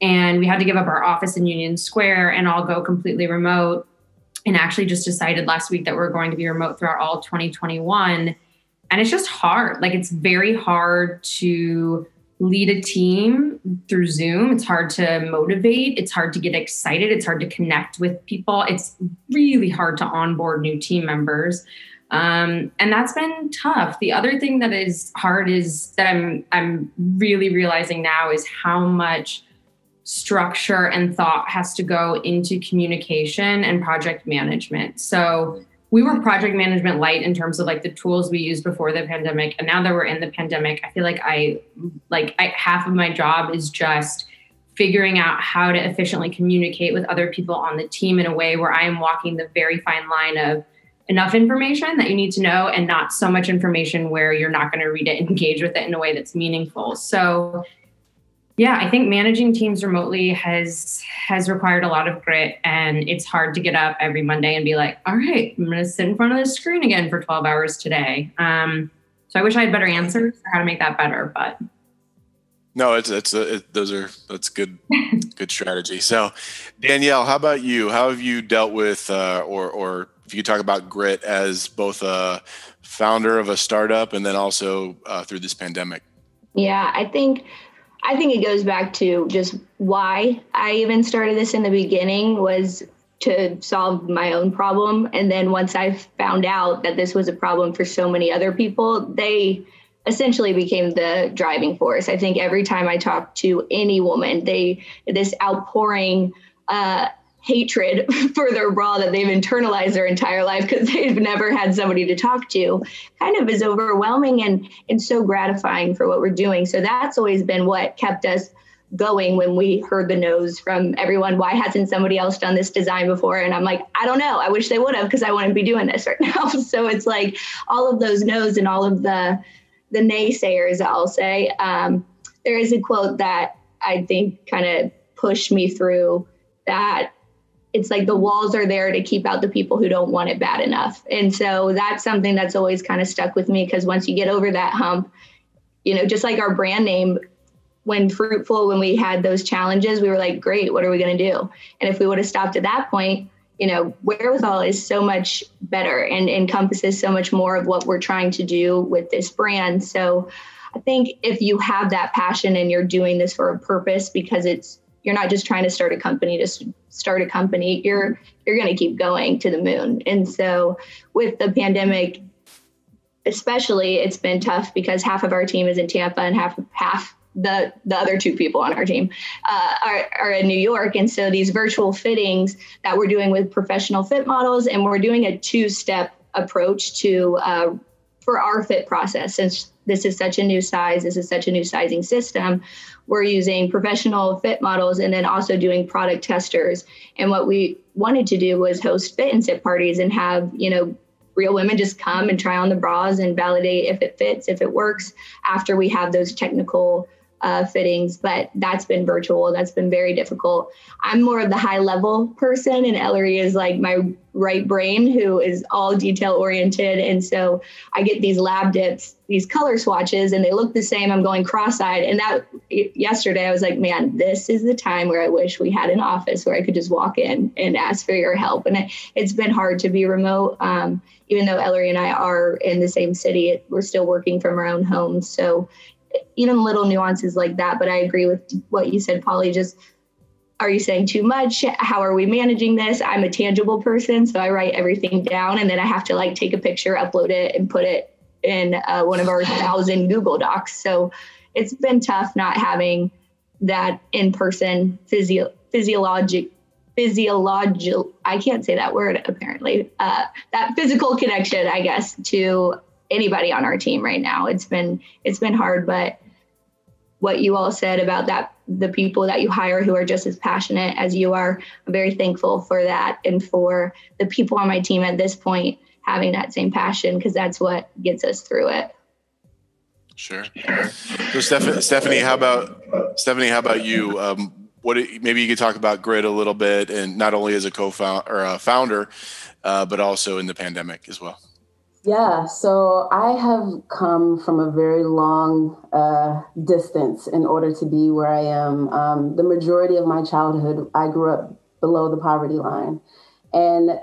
and we had to give up our office in Union Square and all go completely remote. And actually, just decided last week that we're going to be remote throughout all 2021. And it's just hard. Like, it's very hard to lead a team through Zoom. It's hard to motivate. It's hard to get excited. It's hard to connect with people. It's really hard to onboard new team members. Um, and that's been tough. The other thing that is hard is that I'm I'm really realizing now is how much structure and thought has to go into communication and project management. So we were project management light in terms of like the tools we used before the pandemic and now that we're in the pandemic i feel like i like I, half of my job is just figuring out how to efficiently communicate with other people on the team in a way where i am walking the very fine line of enough information that you need to know and not so much information where you're not going to read it and engage with it in a way that's meaningful. So yeah i think managing teams remotely has has required a lot of grit and it's hard to get up every monday and be like all right i'm going to sit in front of the screen again for 12 hours today. Um, so i wish i had better answers for how to make that better but no it's it's a, it, those are that's good (laughs) good strategy. So danielle how about you? How have you dealt with uh, or or if you could talk about grit as both a founder of a startup and then also uh, through this pandemic? Yeah i think I think it goes back to just why I even started this in the beginning was to solve my own problem. And then once I found out that this was a problem for so many other people, they essentially became the driving force. I think every time I talk to any woman, they this outpouring uh, hatred (laughs) for their bra that they've internalized their entire life because they've never had somebody to talk to kind of is overwhelming and and so gratifying for what we're doing. So that's always been what kept us going when we heard the no's from everyone. Why hasn't somebody else done this design before? And i'm like i don't know. I wish they would have because i wouldn't be doing this right (laughs) now. (laughs) So it's like all of those no's and all of the the naysayers i'll say. Um, there is a quote that i think kind of pushed me through that it's like the walls are there to keep out the people who don't want it bad enough. And so that's something that's always kind of stuck with me because once you get over that hump, you know, just like our brand name, when fruitful, when we had those challenges, we were like, great, what are we going to do? And if we would have stopped at that point, you know, wherewithal is so much better and encompasses so much more of what we're trying to do with this brand. So I think if you have that passion and you're doing this for a purpose because it's you're not just trying to start a company to start a company. You're you're going to keep going to the moon. And so with the pandemic especially it's been tough because half of our team is in tampa and half half the the other two people on our team uh, are, are in new york. And so these virtual fittings that we're doing with professional fit models and we're doing a two step approach to uh, for our fit process since this is such a new size this is such a new sizing system we're using professional fit models and then also doing product testers. And what we wanted to do was host fit and sit parties and have, you know, real women just come and try on the bras and validate if it fits, if it works after we have those technical uh, fittings, but that's been virtual. That's been very difficult. I'm more of the high level person, and Ellery is like my right brain who is all detail oriented. And so I get these lab dips, these color swatches, and they look the same. I'm going cross eyed. And that yesterday, I was like, man, this is the time where I wish we had an office where I could just walk in and ask for your help. And it, has been hard to be remote. Um, even though Ellery and I are in the same city, we're still working from our own homes. So even little nuances like that. But I agree with what you said, Polly. Just are you saying too much? How are we managing this? I'm a tangible person, so I write everything down and then I have to like take a picture, upload it, and put it in uh, one of our thousand Google Docs. So it's been tough not having that in person physio- physiologic physiological i can't say that word apparently uh, that physical connection i guess to anybody on our team right now. It's been it's been hard, but what you all said about that the people that you hire who are just as passionate as you are. I'm very thankful for that and for the people on my team at this point having that same passion because that's what gets us through it. Sure. So Stephanie, how about Stephanie? How about you? Um, what maybe you could talk about grit a little bit, and not only as a co-founder or a founder, uh, but also in the pandemic as well. Yeah, so I have come from a very long uh, distance in order to be where I am. Um, the majority of my childhood, I grew up below the poverty line. And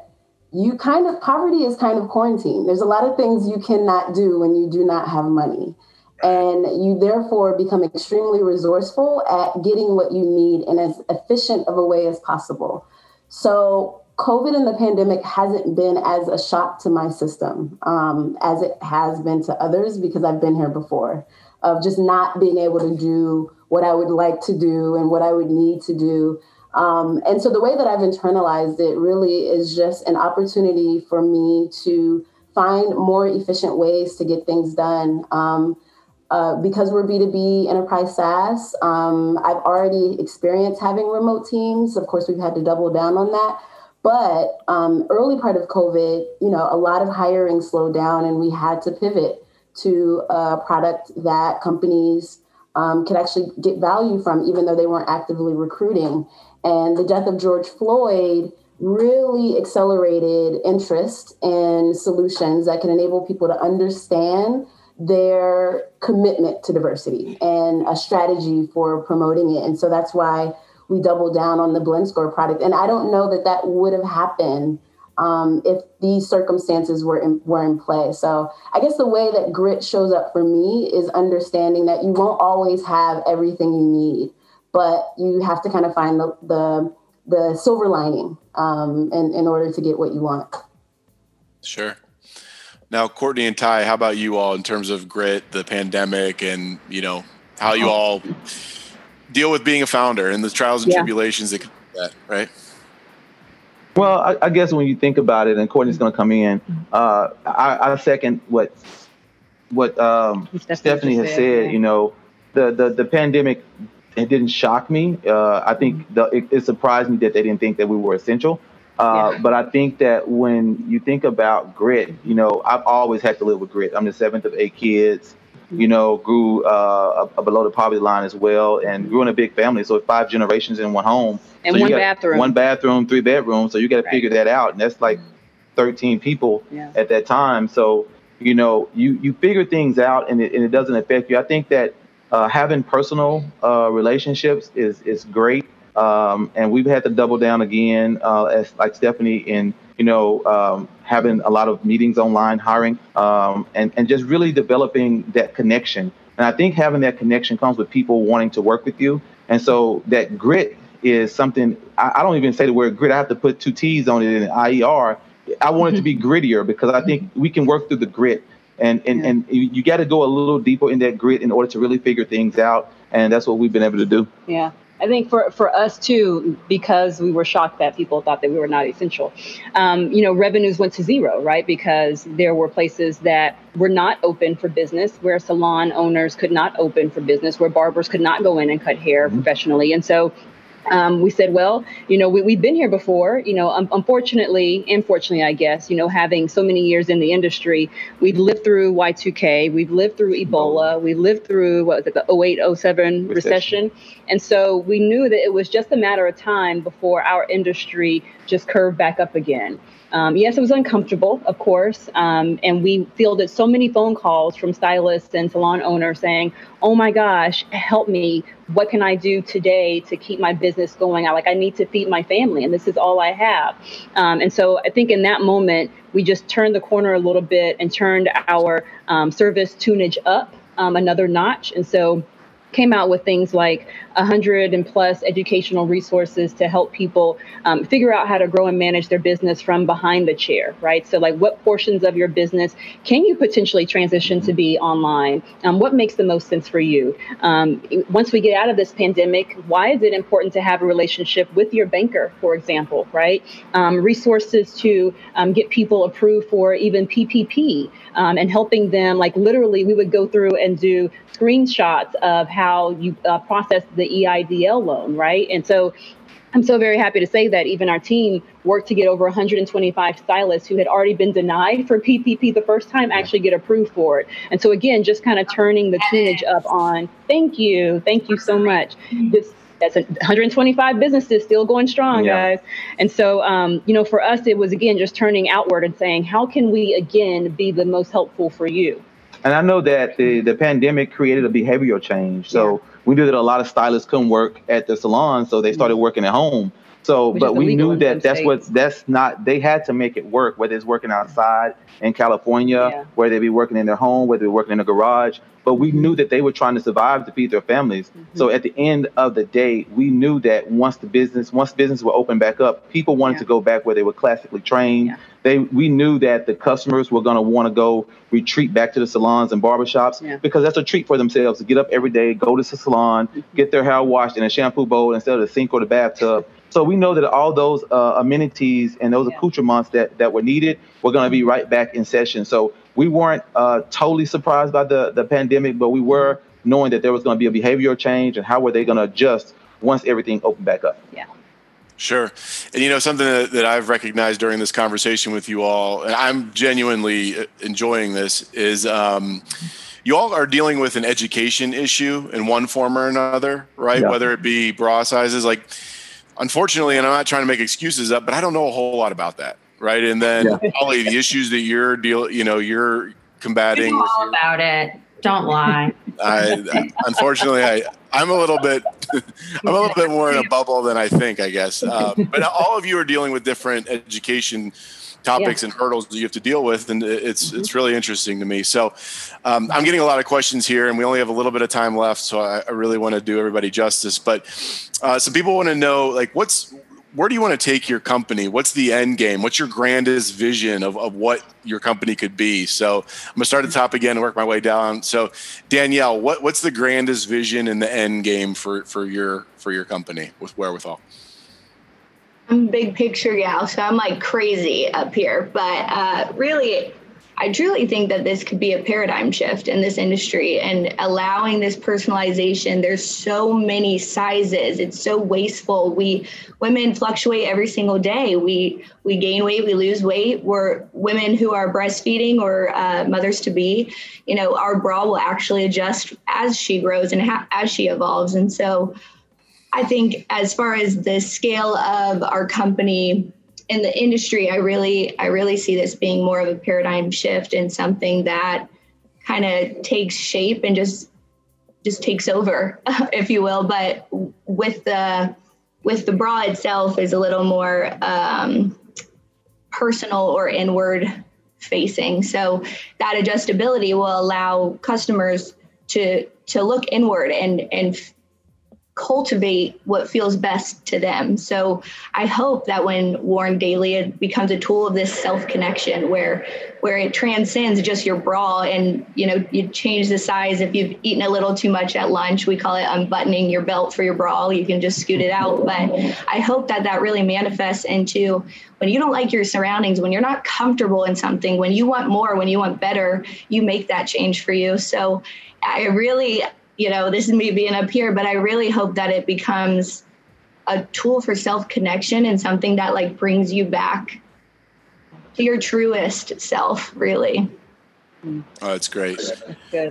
you kind of, poverty is kind of quarantine. There's a lot of things you cannot do when you do not have money. And you therefore become extremely resourceful at getting what you need in as efficient of a way as possible. So COVID and the pandemic hasn't been as a shock to my system um, as it has been to others because I've been here before, of just not being able to do what I would like to do and what I would need to do. Um, and so the way that I've internalized it really is just an opportunity for me to find more efficient ways to get things done. Um, uh, because we're B2B enterprise SaaS, um, I've already experienced having remote teams. Of course, we've had to double down on that. But um, early part of COVID, you know, a lot of hiring slowed down, and we had to pivot to a product that companies um, could actually get value from, even though they weren't actively recruiting. And the death of George Floyd really accelerated interest in solutions that can enable people to understand their commitment to diversity and a strategy for promoting it. And so that's why we doubled down on the blend score product. And I don't know that that would have happened um, if these circumstances were in, were in play. So I guess the way that grit shows up for me is understanding that you won't always have everything you need, but you have to kind of find the the, the silver lining um, in, in order to get what you want. Sure. Now, Courtney and Ty, how about you all in terms of grit, the pandemic, and you know how you all deal with being a founder and the trials and yeah. tribulations that come with that, right? Well, I, I, guess when you think about it, and Courtney's going to come in, uh, I, I, second what what um, Stephanie has said. said. You know, the, the the pandemic it didn't shock me. Uh, I think mm-hmm. the, it, it, surprised me that they didn't think that we were essential. Uh, yeah. But I think that when you think about grit, you know, I've always had to live with grit. I'm the seventh of eight kids you know, grew uh, below the poverty line as well, and grew in a big family. So five generations in one home, and so one bathroom, one bathroom, three bedrooms. So you got to right. figure that out, and that's like 13 people yeah. at that time. So you know, you you figure things out, and it, and it doesn't affect you. I think that uh, having personal uh, relationships is is great, um, and we've had to double down again, uh, as like Stephanie in you know, um, having a lot of meetings online, hiring, um, and, and just really developing that connection. And I think having that connection comes with people wanting to work with you. And so that grit is something, I, I don't even say the word grit, I have to put two T's on it in IER. I want it to be grittier because I think we can work through the grit. And, and, yeah. and you got to go a little deeper in that grit in order to really figure things out. And that's what we've been able to do. Yeah. I think for, for us too, because we were shocked that people thought that we were not essential, um, you know, revenues went to zero, right? Because there were places that were not open for business, where salon owners could not open for business, where barbers could not go in and cut hair mm-hmm. professionally. And so um, we said, well, you know, we, we've been here before. You know, um, unfortunately, unfortunately, I guess, you know, having so many years in the industry, we've lived through Y2K, we've lived through Ebola, we lived through what was it, the 08, 07 recession. recession. And so we knew that it was just a matter of time before our industry just curved back up again. Um, yes, it was uncomfortable, of course. Um, and we fielded so many phone calls from stylists and salon owners saying, Oh my gosh, help me. What can I do today to keep my business going? I like, I need to feed my family, and this is all I have. Um, and so I think in that moment, we just turned the corner a little bit and turned our um, service tunage up um, another notch. And so came out with things like 100 and plus educational resources to help people um, figure out how to grow and manage their business from behind the chair, right? So, like, what portions of your business can you potentially transition to be online? Um, what makes the most sense for you? Um, once we get out of this pandemic, why is it important to have a relationship with your banker, for example, right? Um, resources to um, get people approved for even PPP um, and helping them, like, literally, we would go through and do screenshots of how how you uh, process the EIDL loan, right? And so I'm so very happy to say that even our team worked to get over 125 stylists who had already been denied for PPP the first time actually get approved for it. And so again, just kind of turning the teenage up on thank you, thank you so much. This that's 125 businesses still going strong, yeah. guys. And so, um, you know, for us, it was again just turning outward and saying, how can we again be the most helpful for you? And I know that the, the pandemic created a behavioral change. So yeah. we knew that a lot of stylists couldn't work at the salon, so they started working at home. So, Which but we knew that that's what that's not. They had to make it work. Whether it's working outside in California, yeah. where they be working in their home, whether they're working in a garage. But we knew that they were trying to survive to feed their families. Mm-hmm. So at the end of the day, we knew that once the business, once business were open back up, people wanted yeah. to go back where they were classically trained. Yeah. They, we knew that the customers were going to want to go retreat back to the salons and barbershops yeah. because that's a treat for themselves to get up every day, go to the salon, mm-hmm. get their hair washed in a shampoo bowl instead of the sink or the bathtub. So we know that all those uh, amenities and those yeah. accoutrements that, that were needed were going to be right back in session. So we weren't uh, totally surprised by the, the pandemic, but we were knowing that there was going to be a behavioral change and how were they going to adjust once everything opened back up. Yeah. Sure. And you know, something that, that, I've recognized during this conversation with you all, and I'm genuinely uh, enjoying this, is um, you all are dealing with an education issue in one form or another, right? Yeah. Whether it be bra sizes, like unfortunately, and I'm not trying to make excuses up, but I don't know a whole lot about that, right? And then yeah. probably the issues that you're deal, you know, you're combating. all about it. Don't lie. (laughs) I, unfortunately, I I'm a little bit (laughs) I'm a little bit more in a bubble than I think, I guess. Um, but all of you are dealing with different education topics yeah. and hurdles that you have to deal with, and it's mm-hmm. it's really interesting to me. So um, I'm getting a lot of questions here, and we only have a little bit of time left, so I, I really want to do everybody justice. But uh, some people want to know, like, what's where do you want to take your company? What's the end game? What's your grandest vision of, of what your company could be? So I'm gonna start at the top again and work my way down. So Danielle, what, what's the grandest vision and the end game for, for your for your company with wherewithal? I'm big picture gal, so I'm like crazy up here. But uh, really, I truly think that this could be a paradigm shift in this industry and allowing this personalization. There's so many sizes. It's so wasteful. We women fluctuate every single day. We we gain weight, we lose weight. We're women who are breastfeeding or uh, mothers to be. You know, our bra will actually adjust as she grows and ha- as she evolves. And so, I think as far as the scale of our company in the industry, I really, I really see this being more of a paradigm shift and something that kind of takes shape and just just takes over, (laughs) if you will. But with the with the bra itself is a little more um, personal or inward facing. So that adjustability will allow customers to to look inward and and cultivate what feels best to them. So I hope that when worn daily, it becomes a tool of this self connection where where it transcends just your bra and you know you change the size if you've eaten a little too much at lunch. We call it unbuttoning your belt for your bra. You can just scoot it out. But I hope that that really manifests into when you don't like your surroundings, when you're not comfortable in something, when you want more, when you want better, you make that change for you. So I really you know, this is me being up here, but I really hope that it becomes a tool for self connection and something that like brings you back to your truest self, really. Oh, that's great.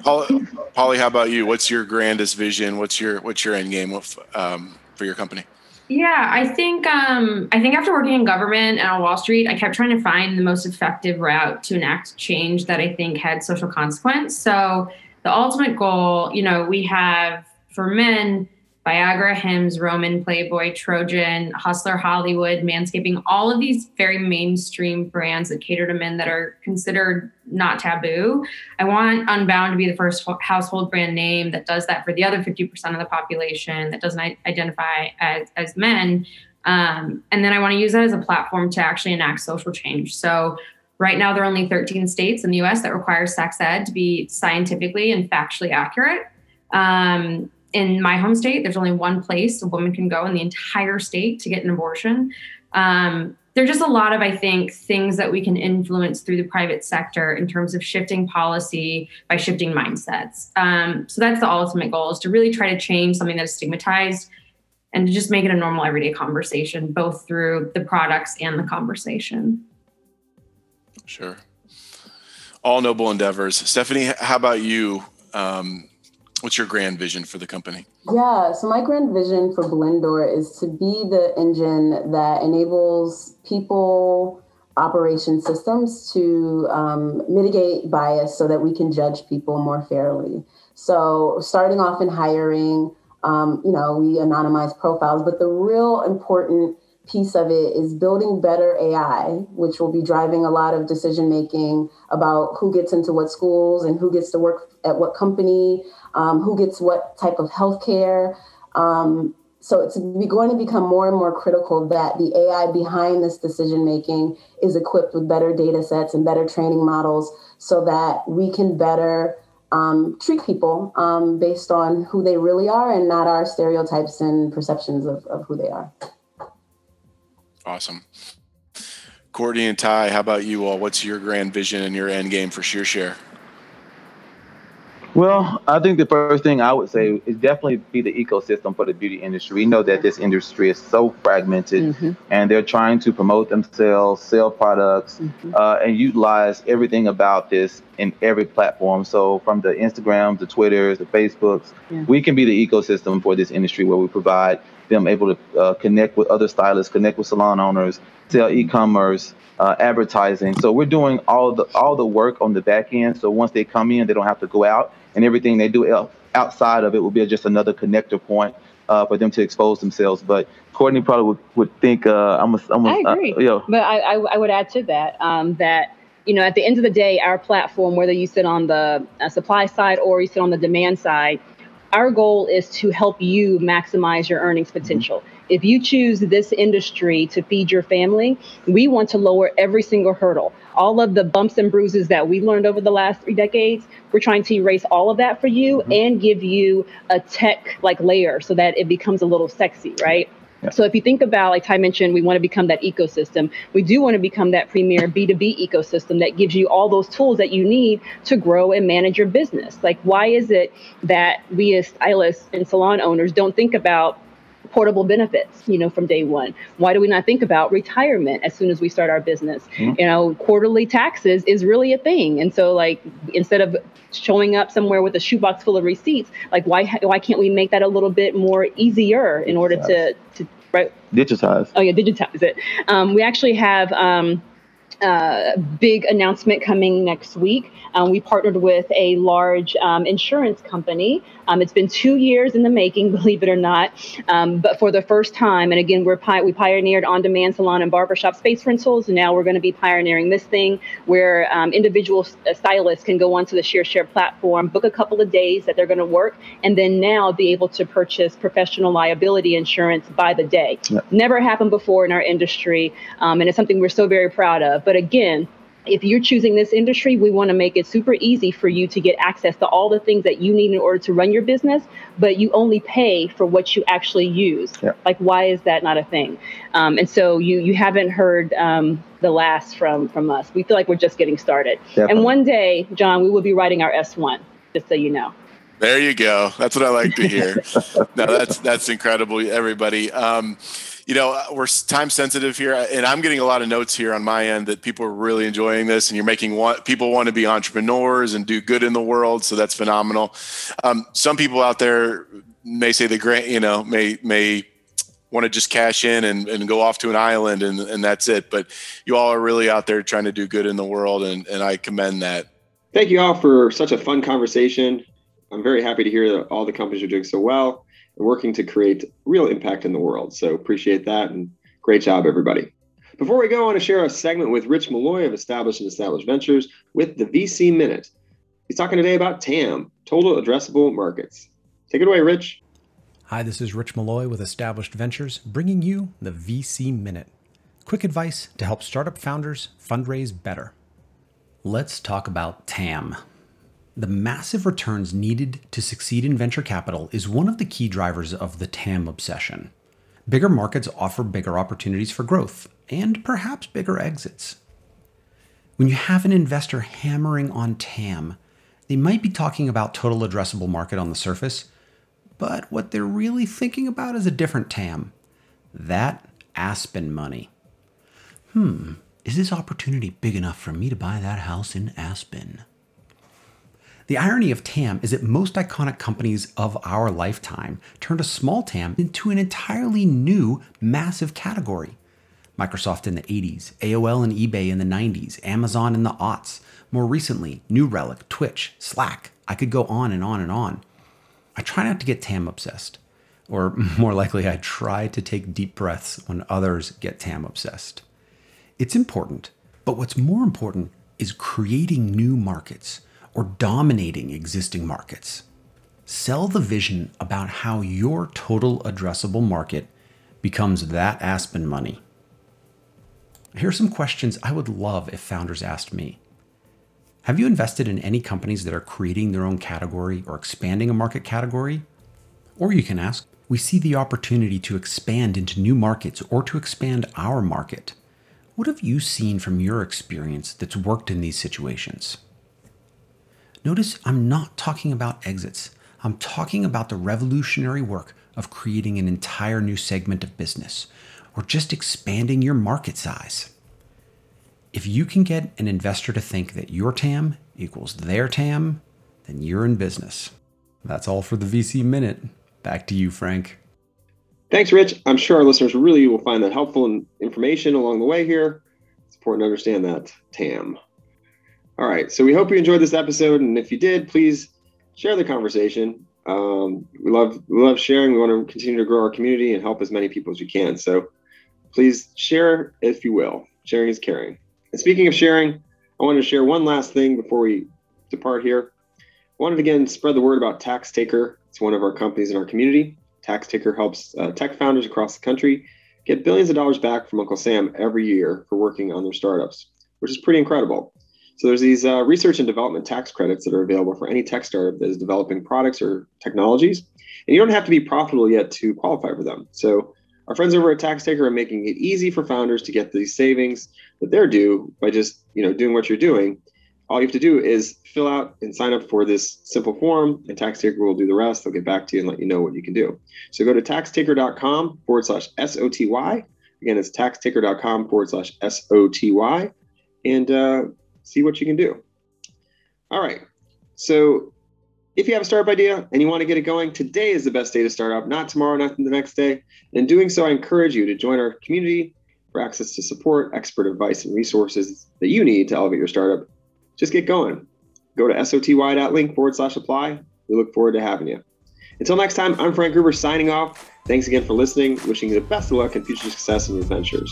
Polly, Polly, how about you? What's your grandest vision? What's your what's your end game of, um, for your company? Yeah, I think um, I think after working in government and on Wall Street, I kept trying to find the most effective route to enact change that I think had social consequence. So the ultimate goal, you know, we have for men, Viagra, Hims, Roman, Playboy, Trojan, Hustler, Hollywood, Manscaping, all of these very mainstream brands that cater to men that are considered not taboo. I want Unbound to be the first household brand name that does that for the other 50% of the population that doesn't identify as, as men. Um, and then I want to use that as a platform to actually enact social change. So Right now, there are only 13 states in the US that require sex ed to be scientifically and factually accurate. Um, in my home state, there's only one place a woman can go in the entire state to get an abortion. Um, there's just a lot of, I think, things that we can influence through the private sector in terms of shifting policy by shifting mindsets. Um, so that's the ultimate goal is to really try to change something that is stigmatized and to just make it a normal everyday conversation, both through the products and the conversation. Sure. All noble endeavors. Stephanie, how about you? Um, what's your grand vision for the company? Yeah, so my grand vision for Blendoor is to be the engine that enables people operation systems to um, mitigate bias so that we can judge people more fairly. So, starting off in hiring, um, you know, we anonymize profiles, but the real important piece of it is building better AI, which will be driving a lot of decision making about who gets into what schools and who gets to work at what company, um, who gets what type of healthcare. Um, so it's going to become more and more critical that the AI behind this decision making is equipped with better data sets and better training models so that we can better um, treat people um, based on who they really are and not our stereotypes and perceptions of, of who they are. Awesome. Courtney and Ty, how about you all? What's your grand vision and your end game for ShearShare? Well, I think the first thing I would say is definitely be the ecosystem for the beauty industry. We know that this industry is so fragmented mm-hmm. and they're trying to promote themselves, sell products, mm-hmm. uh, and utilize everything about this in every platform. So, from the Instagrams, the Twitters, the Facebooks, yeah. we can be the ecosystem for this industry where we provide them able to uh, connect with other stylists, connect with salon owners, sell e commerce, uh, advertising. So we're doing all the all the work on the back end. So once they come in, they don't have to go out, and everything they do outside of it will be just another connector point uh, for them to expose themselves. But Courtney probably would, would think uh, I'm a, I'm a, I agree. Uh, you know. But I, I, I would add to that um, that you know at the end of the day, our platform, whether you sit on the uh, supply side or you sit on the demand side, our goal is to help you maximize your earnings potential. Mm-hmm if you choose this industry to feed your family, we want to lower every single hurdle. All of the bumps and bruises that we learned over the last three decades, we're trying to erase all of that for you mm-hmm. and give you a tech like layer so that it becomes a little sexy, right? So if you think about, like Ty mentioned, we want to become that ecosystem. We do want to become that premier B2B ecosystem that gives you all those tools that you need to grow and manage your business. Like, why is it that we as stylists and salon owners don't think about portable benefits, you know, from day one? Why do we not think about retirement as soon as we start our business? Mm-hmm. You know, quarterly taxes is really a thing. And so like instead of showing up somewhere with a shoebox full of receipts, like why why can't we make that a little bit more easier in order to to right digitize? Oh yeah, digitize it. Um, we actually have um, uh, big announcement coming next week. Um, we partnered with a large um, insurance company. Um, it's been two years in the making, (laughs) believe it or not. Um, but for the first time, and again, we're pi- we pioneered on-demand salon and barbershop space rentals. And now we're going to be pioneering this thing where um, individual uh, stylists can go onto the ShearShare platform, book a couple of days that they're going to work, and then now be able to purchase professional liability insurance by the day. Yep. Never happened before in our industry, um, and it's something we're so very proud of. But again, if you're choosing this industry, we want to make it super easy for you to get access to all the things that you need in order to run your business, but you only pay for what you actually use. Yeah. Like, why is that not a thing? Um, and so you you haven't heard um, the last from from us. We feel like we're just getting started. Definitely. And one day, John, we will be writing our S1. Just so you know. There you go. That's what I like to hear. (laughs) no, that's that's incredible, everybody. Um, you know, we're time sensitive here, uh, and I'm getting a lot of notes here on my end that people are really enjoying this, and you're making want, people want to be entrepreneurs and do good in the world. So that's phenomenal. Um, some people out there may say the grant, you know, may may want to just cash in and, and go off to an island and, and that's it. But you all are really out there trying to do good in the world, and, and I commend that. Thank you all for such a fun conversation. I'm very happy to hear that all the companies are doing so well working to create real impact in the world. So appreciate that and great job, everybody. Before we go, I want to share a segment with Rich Malloy of Established and Established Ventures with the VC Minute. He's talking today about TAM, Total Addressable Markets. Take it away, Rich. Hi, this is Rich Malloy with Established Ventures, bringing you the VC Minute. Quick advice to help startup founders fundraise better. Let's talk about TAM, the massive returns needed to succeed in venture capital is one of the key drivers of the TAM obsession. Bigger markets offer bigger opportunities for growth, and perhaps bigger exits. When you have an investor hammering on TAM, they might be talking about total addressable market on the surface, but what they're really thinking about is a different TAM that Aspen money. Hmm, is this opportunity big enough for me to buy that house in Aspen? The irony of TAM is that most iconic companies of our lifetime turned a small TAM into an entirely new, massive category. Microsoft in the 80s, AOL and eBay in the 90s, Amazon in the aughts, more recently, New Relic, Twitch, Slack. I could go on and on and on. I try not to get TAM obsessed, or (laughs) more likely, I try to take deep breaths when others get TAM obsessed. It's important, but what's more important is creating new markets or dominating existing markets. Sell the vision about how your total addressable market becomes that Aspen money. Here are some questions I would love if founders asked me. Have you invested in any companies that are creating their own category or expanding a market category? Or you can ask, we see the opportunity to expand into new markets or to expand our market. What have you seen from your experience that's worked in these situations? Notice I'm not talking about exits. I'm talking about the revolutionary work of creating an entire new segment of business or just expanding your market size. If you can get an investor to think that your TAM equals their TAM, then you're in business. That's all for the VC Minute. Back to you, Frank. Thanks, Rich. I'm sure our listeners really will find that helpful information along the way here. It's important to understand that TAM. All right. So we hope you enjoyed this episode. And if you did, please share the conversation. Um, we love we love sharing. We want to continue to grow our community and help as many people as we can. So please share if you will. Sharing is caring. And speaking of sharing, I wanted to share one last thing before we depart here. I wanted to again spread the word about Tax Taker. It's one of our companies in our community. Tax Taker helps uh, tech founders across the country get billions of dollars back from Uncle Sam every year for working on their startups, which is pretty incredible. So there's these uh, research and development tax credits that are available for any tech startup that is developing products or technologies, and you don't have to be profitable yet to qualify for them. So our friends over at TaxTaker are making it easy for founders to get these savings that they're due by just you know doing what you're doing. All you have to do is fill out and sign up for this simple form, and TaxTaker will do the rest. They'll get back to you and let you know what you can do. So go to taxtaker.com forward slash SOTY. Again, it's taxtaker.com forward slash SOTY and uh, see what you can do. All right. So if you have a startup idea and you want to get it going, today is the best day to start up, not tomorrow, not the next day. In doing so, I encourage you to join our community for access to support, expert advice, and resources that you need to elevate your startup. Just get going. Go to soty.link forward slash apply. We look forward to having you. Until next time, I'm Frank Gruber signing off. Thanks again for listening. Wishing you the best of luck and future success in your ventures.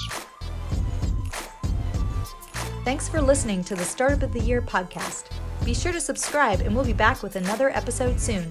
Thanks for listening to the Startup of the Year podcast. Be sure to subscribe, and we'll be back with another episode soon.